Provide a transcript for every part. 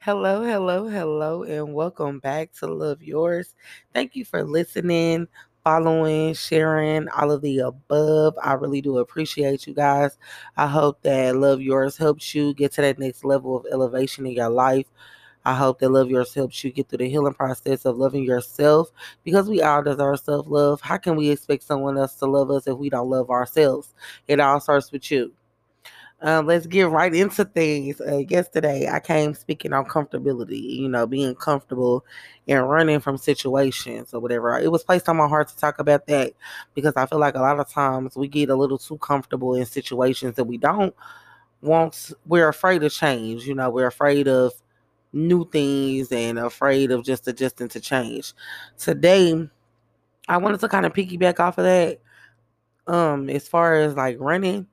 Hello, hello, hello, and welcome back to Love Yours. Thank you for listening, following, sharing, all of the above. I really do appreciate you guys. I hope that Love Yours helps you get to that next level of elevation in your life. I hope that Love Yours helps you get through the healing process of loving yourself because we all deserve self love. How can we expect someone else to love us if we don't love ourselves? It all starts with you. Um, let's get right into things. Uh, yesterday, I came speaking on comfortability, you know, being comfortable and running from situations or whatever. It was placed on my heart to talk about that because I feel like a lot of times we get a little too comfortable in situations that we don't want, we're afraid of change. You know, we're afraid of new things and afraid of just adjusting to change. Today, I wanted to kind of piggyback off of that. Um, as far as like running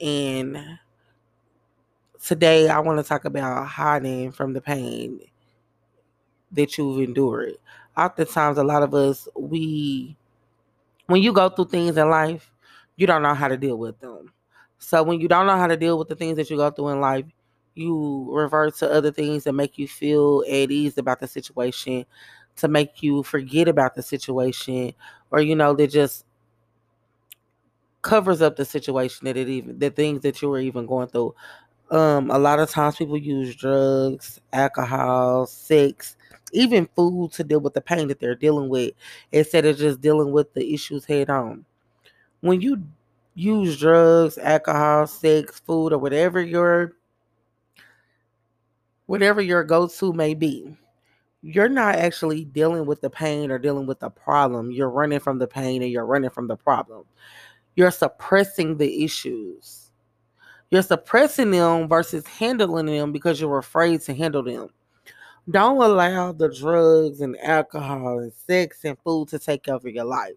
and today I want to talk about hiding from the pain that you've endured. Oftentimes, a lot of us, we, when you go through things in life, you don't know how to deal with them. So, when you don't know how to deal with the things that you go through in life, you revert to other things that make you feel at ease about the situation, to make you forget about the situation, or, you know, that just covers up the situation that it even the things that you were even going through. Um, a lot of times people use drugs, alcohol, sex, even food to deal with the pain that they're dealing with instead of just dealing with the issues head on. When you use drugs, alcohol, sex, food, or whatever your whatever your go-to may be, you're not actually dealing with the pain or dealing with the problem. You're running from the pain and you're running from the problem. You're suppressing the issues. You're suppressing them versus handling them because you're afraid to handle them. Don't allow the drugs and alcohol and sex and food to take over your life.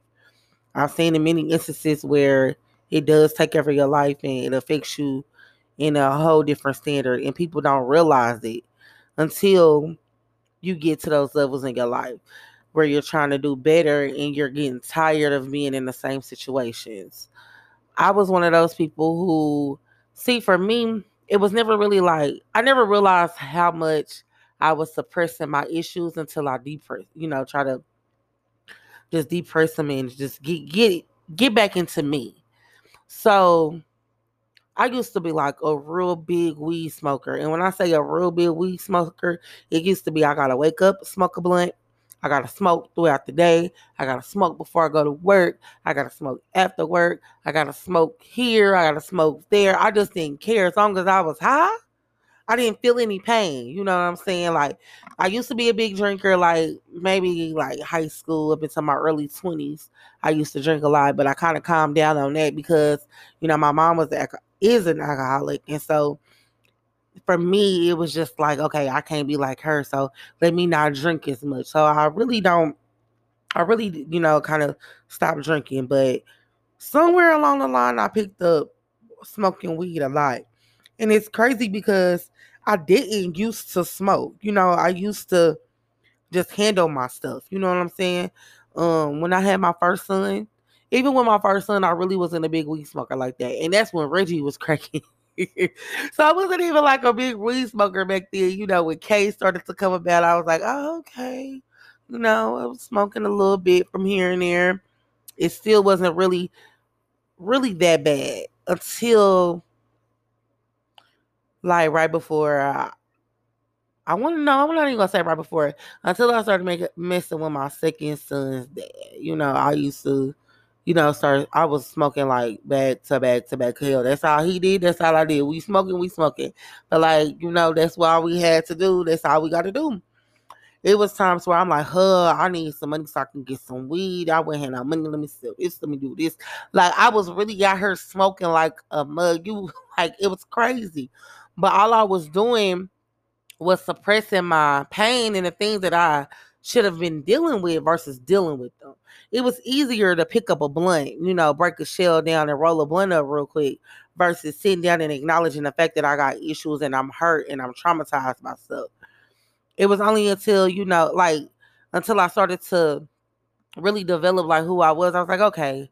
I've seen in many instances where it does take over your life and it affects you in a whole different standard, and people don't realize it until you get to those levels in your life where you're trying to do better and you're getting tired of being in the same situations. I was one of those people who, see, for me, it was never really like, I never realized how much I was suppressing my issues until I depress, you know, try to just depress them and just get get get back into me. So I used to be like a real big weed smoker. And when I say a real big weed smoker, it used to be I gotta wake up, smoke a blunt, I gotta smoke throughout the day. I gotta smoke before I go to work. I gotta smoke after work. I gotta smoke here. I gotta smoke there. I just didn't care as long as I was high. I didn't feel any pain. You know what I'm saying? Like I used to be a big drinker, like maybe like high school up into my early 20s. I used to drink a lot, but I kind of calmed down on that because you know my mom was is an alcoholic, and so for me, it was just like, okay, I can't be like her, so let me not drink as much. So I really don't, I really, you know, kind of stopped drinking. But somewhere along the line, I picked up smoking weed a lot. And it's crazy because I didn't used to smoke. You know, I used to just handle my stuff. You know what I'm saying? Um, when I had my first son, even with my first son, I really wasn't a big weed smoker like that. And that's when Reggie was cracking. so I wasn't even like a big weed smoker back then. You know, when K started to come about, I was like, oh, okay. You know, I was smoking a little bit from here and there. It still wasn't really, really that bad until like right before uh, I, I want to know. I'm not even gonna say right before until I started making messing with my second son's dad. You know, I used to you know, start I was smoking like back to back to back hell. That's all he did, that's all I did. We smoking, we smoking. But like, you know, that's all we had to do. That's all we gotta do. It was times where I'm like, huh, I need some money so I can get some weed. I went had no money. Let me sell this. Let me do this. Like I was really got her smoking like a mug. You like it was crazy. But all I was doing was suppressing my pain and the things that I should have been dealing with versus dealing with them. It was easier to pick up a blunt, you know, break a shell down and roll a blunt up real quick versus sitting down and acknowledging the fact that I got issues and I'm hurt and I'm traumatized myself. It was only until, you know, like until I started to really develop like who I was, I was like, okay,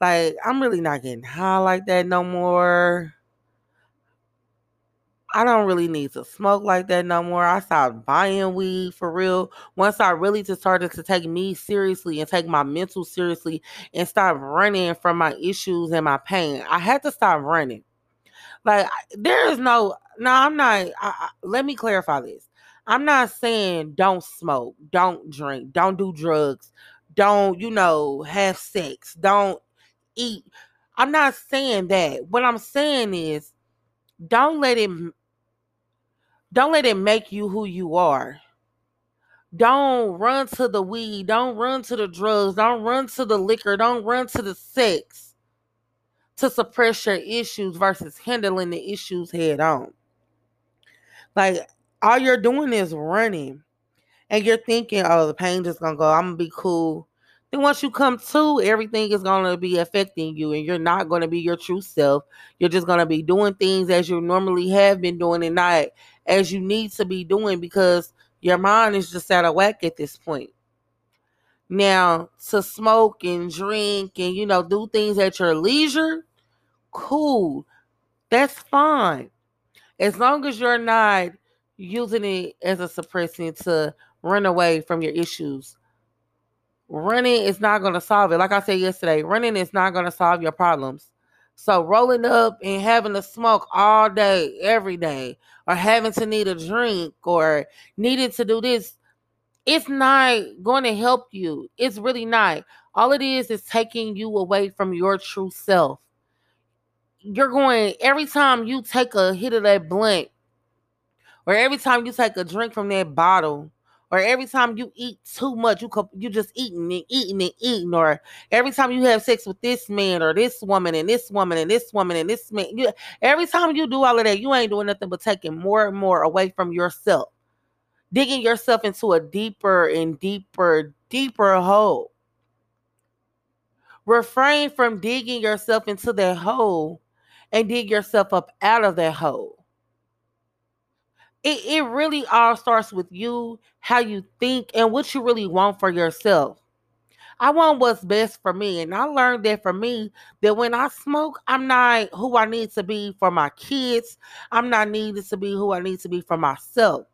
like I'm really not getting high like that no more. I don't really need to smoke like that no more. I stopped buying weed for real. Once I really just started to take me seriously and take my mental seriously and stop running from my issues and my pain, I had to stop running. Like there is no, no, I'm not. I, I, let me clarify this. I'm not saying don't smoke, don't drink, don't do drugs, don't you know have sex, don't eat. I'm not saying that. What I'm saying is don't let it don't let it make you who you are. Don't run to the weed. Don't run to the drugs. Don't run to the liquor. Don't run to the sex to suppress your issues versus handling the issues head on. Like, all you're doing is running and you're thinking, oh, the pain just gonna go. I'm gonna be cool. Then once you come to, everything is gonna be affecting you, and you're not gonna be your true self. You're just gonna be doing things as you normally have been doing, and not as you need to be doing because your mind is just out of whack at this point. Now, to smoke and drink and you know do things at your leisure, cool. That's fine. As long as you're not using it as a suppressant to run away from your issues running is not going to solve it. Like I said yesterday, running is not going to solve your problems. So rolling up and having to smoke all day, every day, or having to need a drink or needing to do this, it's not going to help you. It's really not. All it is is taking you away from your true self. You're going every time you take a hit of that blunt, or every time you take a drink from that bottle, or every time you eat too much, you you just eating and eating and eating, or every time you have sex with this man or this woman and this woman and this woman and this man, you, every time you do all of that, you ain't doing nothing but taking more and more away from yourself, digging yourself into a deeper and deeper, deeper hole. Refrain from digging yourself into that hole and dig yourself up out of that hole it, it really all starts with you, how you think, and what you really want for yourself. I want what's best for me. And I learned that for me, that when I smoke, I'm not who I need to be for my kids. I'm not needed to be who I need to be for myself.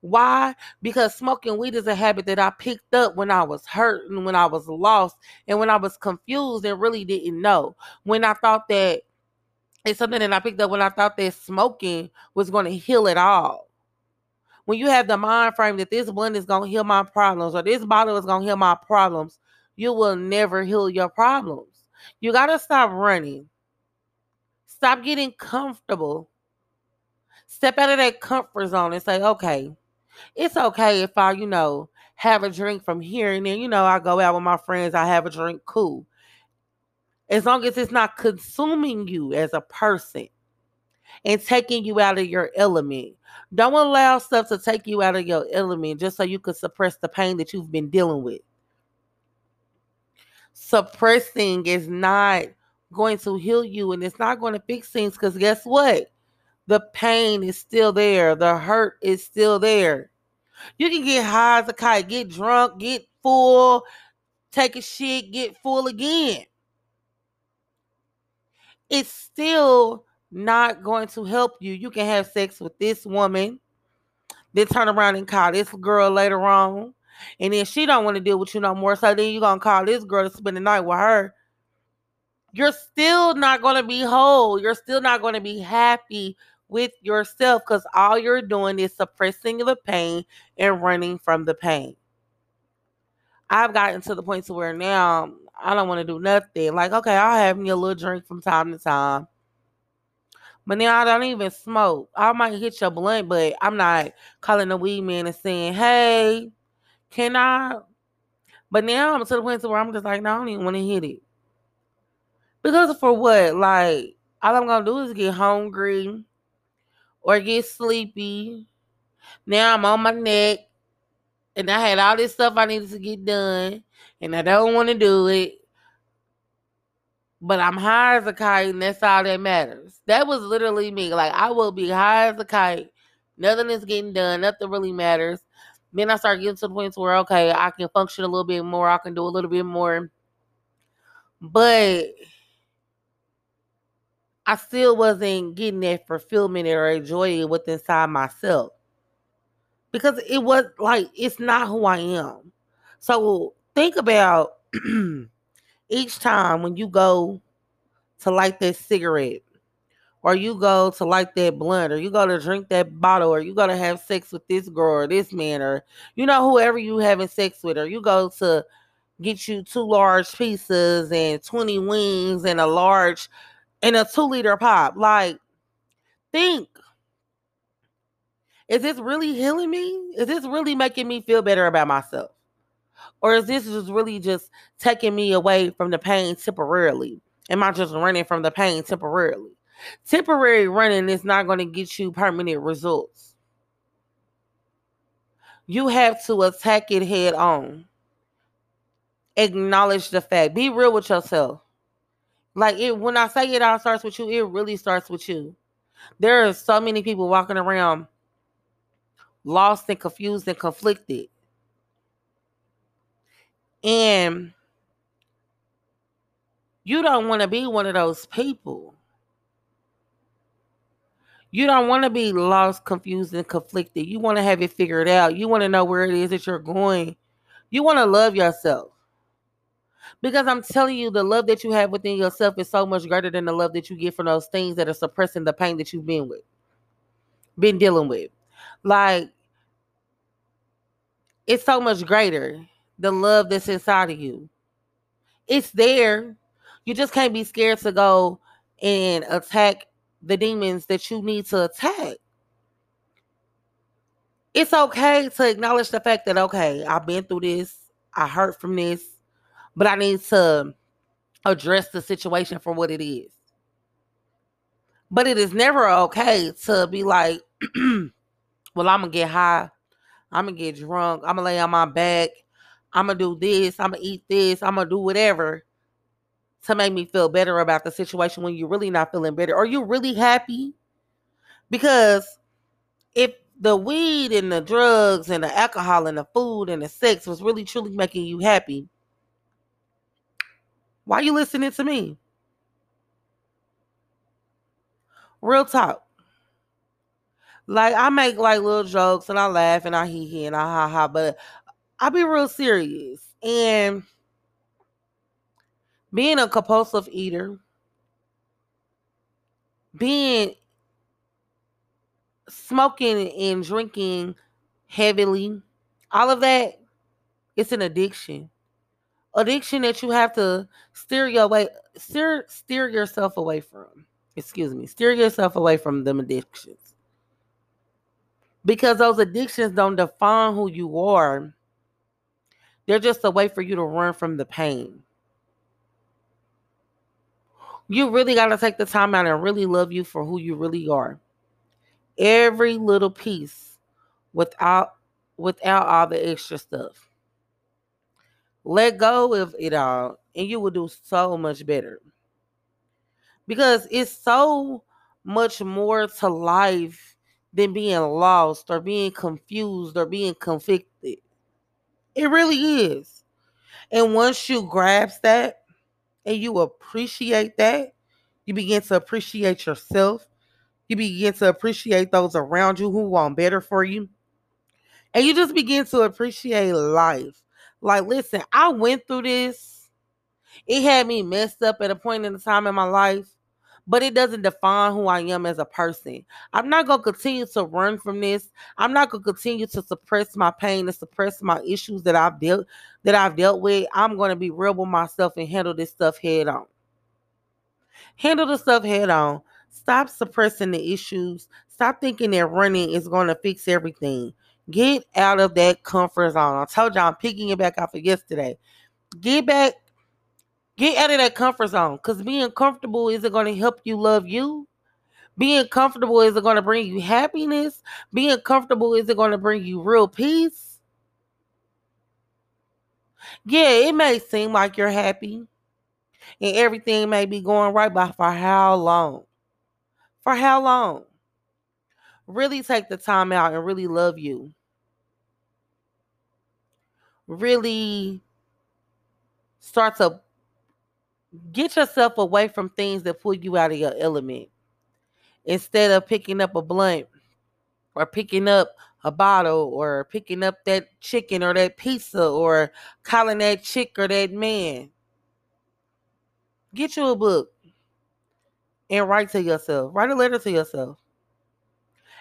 Why? Because smoking weed is a habit that I picked up when I was hurt and when I was lost and when I was confused and really didn't know. When I thought that it's something that I picked up when I thought that smoking was going to heal it all when you have the mind frame that this blunt is gonna heal my problems or this bottle is gonna heal my problems, you will never heal your problems. You gotta stop running. Stop getting comfortable. Step out of that comfort zone and say, okay, it's okay if I, you know, have a drink from here and then, you know, I go out with my friends, I have a drink, cool. As long as it's not consuming you as a person and taking you out of your element. Don't allow stuff to take you out of your element just so you can suppress the pain that you've been dealing with. Suppressing is not going to heal you and it's not going to fix things because guess what? The pain is still there, the hurt is still there. You can get high as a kite, get drunk, get full, take a shit, get full again. It's still not going to help you. You can have sex with this woman, then turn around and call this girl later on. And then she don't want to deal with you no more. So then you're gonna call this girl to spend the night with her. You're still not gonna be whole. You're still not gonna be happy with yourself because all you're doing is suppressing the pain and running from the pain. I've gotten to the point to where now I don't want to do nothing. Like, okay, I'll have me a little drink from time to time. But now I don't even smoke. I might hit your blunt, but I'm not calling the weed man and saying, hey, can I? But now I'm to the point to where I'm just like, no, I don't even want to hit it. Because for what? Like, all I'm gonna do is get hungry or get sleepy. Now I'm on my neck and I had all this stuff I needed to get done, and I don't want to do it but I'm high as a kite, and that's all that matters. That was literally me. Like I will be high as a kite. Nothing is getting done. Nothing really matters. Then I start getting to the point where okay, I can function a little bit more. I can do a little bit more. But I still wasn't getting that fulfillment or enjoying within inside myself. Because it was like it's not who I am. So think about each time when you go to light that cigarette or you go to light that blunt, or you go to drink that bottle, or you go to have sex with this girl or this man, or you know, whoever you having sex with, or you go to get you two large pizzas and 20 wings and a large and a two liter pop. Like, think. Is this really healing me? Is this really making me feel better about myself? Or is this just really just taking me away from the pain temporarily? Am I just running from the pain temporarily? Temporary running is not going to get you permanent results. You have to attack it head on. Acknowledge the fact. Be real with yourself. Like it when I say it all starts with you, it really starts with you. There are so many people walking around lost and confused and conflicted. And you don't want to be one of those people. You don't want to be lost, confused, and conflicted. You want to have it figured out. You want to know where it is that you're going. You want to love yourself. Because I'm telling you, the love that you have within yourself is so much greater than the love that you get from those things that are suppressing the pain that you've been with, been dealing with. Like, it's so much greater the love that's inside of you. It's there. You just can't be scared to go and attack the demons that you need to attack. It's okay to acknowledge the fact that, okay, I've been through this, I hurt from this, but I need to address the situation for what it is. But it is never okay to be like, well, I'm gonna get high, I'm gonna get drunk, I'm gonna lay on my back, I'm gonna do this, I'm gonna eat this, I'm gonna do whatever to make me feel better about the situation when you're really not feeling better. Are you really happy? Because if the weed and the drugs and the alcohol and the food and the sex was really truly making you happy, why are you listening to me? Real talk. Like I make like little jokes and I laugh and I hee hee and I ha ha, but I be real serious. And being a compulsive eater, being smoking and drinking heavily, all of that, it's an addiction. Addiction that you have to steer your way, steer steer yourself away from. Excuse me, steer yourself away from them addictions. Because those addictions don't define who you are. They're just a way for you to run from the pain you really got to take the time out and really love you for who you really are. Every little piece without without all the extra stuff. Let go of it all and you will do so much better. Because it's so much more to life than being lost or being confused or being conflicted. It really is. And once you grasp that, and you appreciate that, you begin to appreciate yourself. You begin to appreciate those around you who want better for you. And you just begin to appreciate life. Like, listen, I went through this. It had me messed up at a point in the time in my life but it doesn't define who I am as a person. I'm not going to continue to run from this. I'm not going to continue to suppress my pain and suppress my issues that I've dealt that I've dealt with. I'm going to be real with myself and handle this stuff head on. Handle the stuff head on. Stop suppressing the issues. Stop thinking that running is going to fix everything. Get out of that comfort zone. I told y'all I'm picking it back up for yesterday. Get back Get out of that comfort zone because being comfortable isn't going to help you love you. Being comfortable isn't going to bring you happiness. Being comfortable isn't going to bring you real peace. Yeah, it may seem like you're happy and everything may be going right, but for how long? For how long? Really take the time out and really love you. Really start to Get yourself away from things that pull you out of your element. Instead of picking up a blunt or picking up a bottle or picking up that chicken or that pizza or calling that chick or that man. Get you a book and write to yourself. Write a letter to yourself,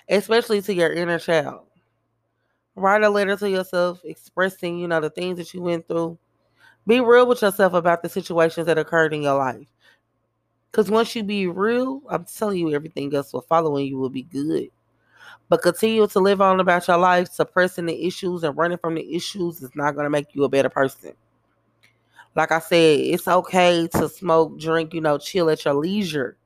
especially to your inner child. Write a letter to yourself expressing, you know, the things that you went through. Be real with yourself about the situations that occurred in your life. Because once you be real, I'm telling you, everything else will follow and you will be good. But continue to live on about your life, suppressing the issues and running from the issues is not going to make you a better person. Like I said, it's okay to smoke, drink, you know, chill at your leisure.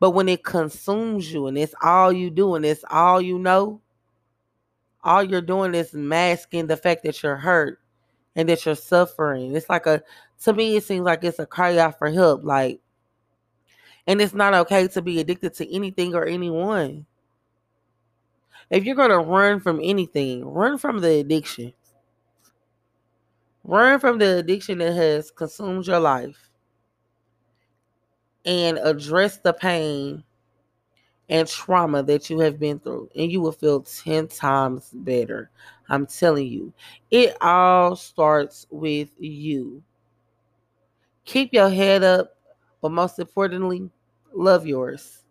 But when it consumes you and it's all you do and it's all you know, all you're doing is masking the fact that you're hurt and that you're suffering. It's like a, to me, it seems like it's a cry out for help. Like, and it's not okay to be addicted to anything or anyone. If you're going to run from anything, run from the addiction. Run from the addiction that has consumed your life and address the pain and trauma that you have been through, and you will feel 10 times better. I'm telling you, it all starts with you. Keep your head up, but most importantly, love yours.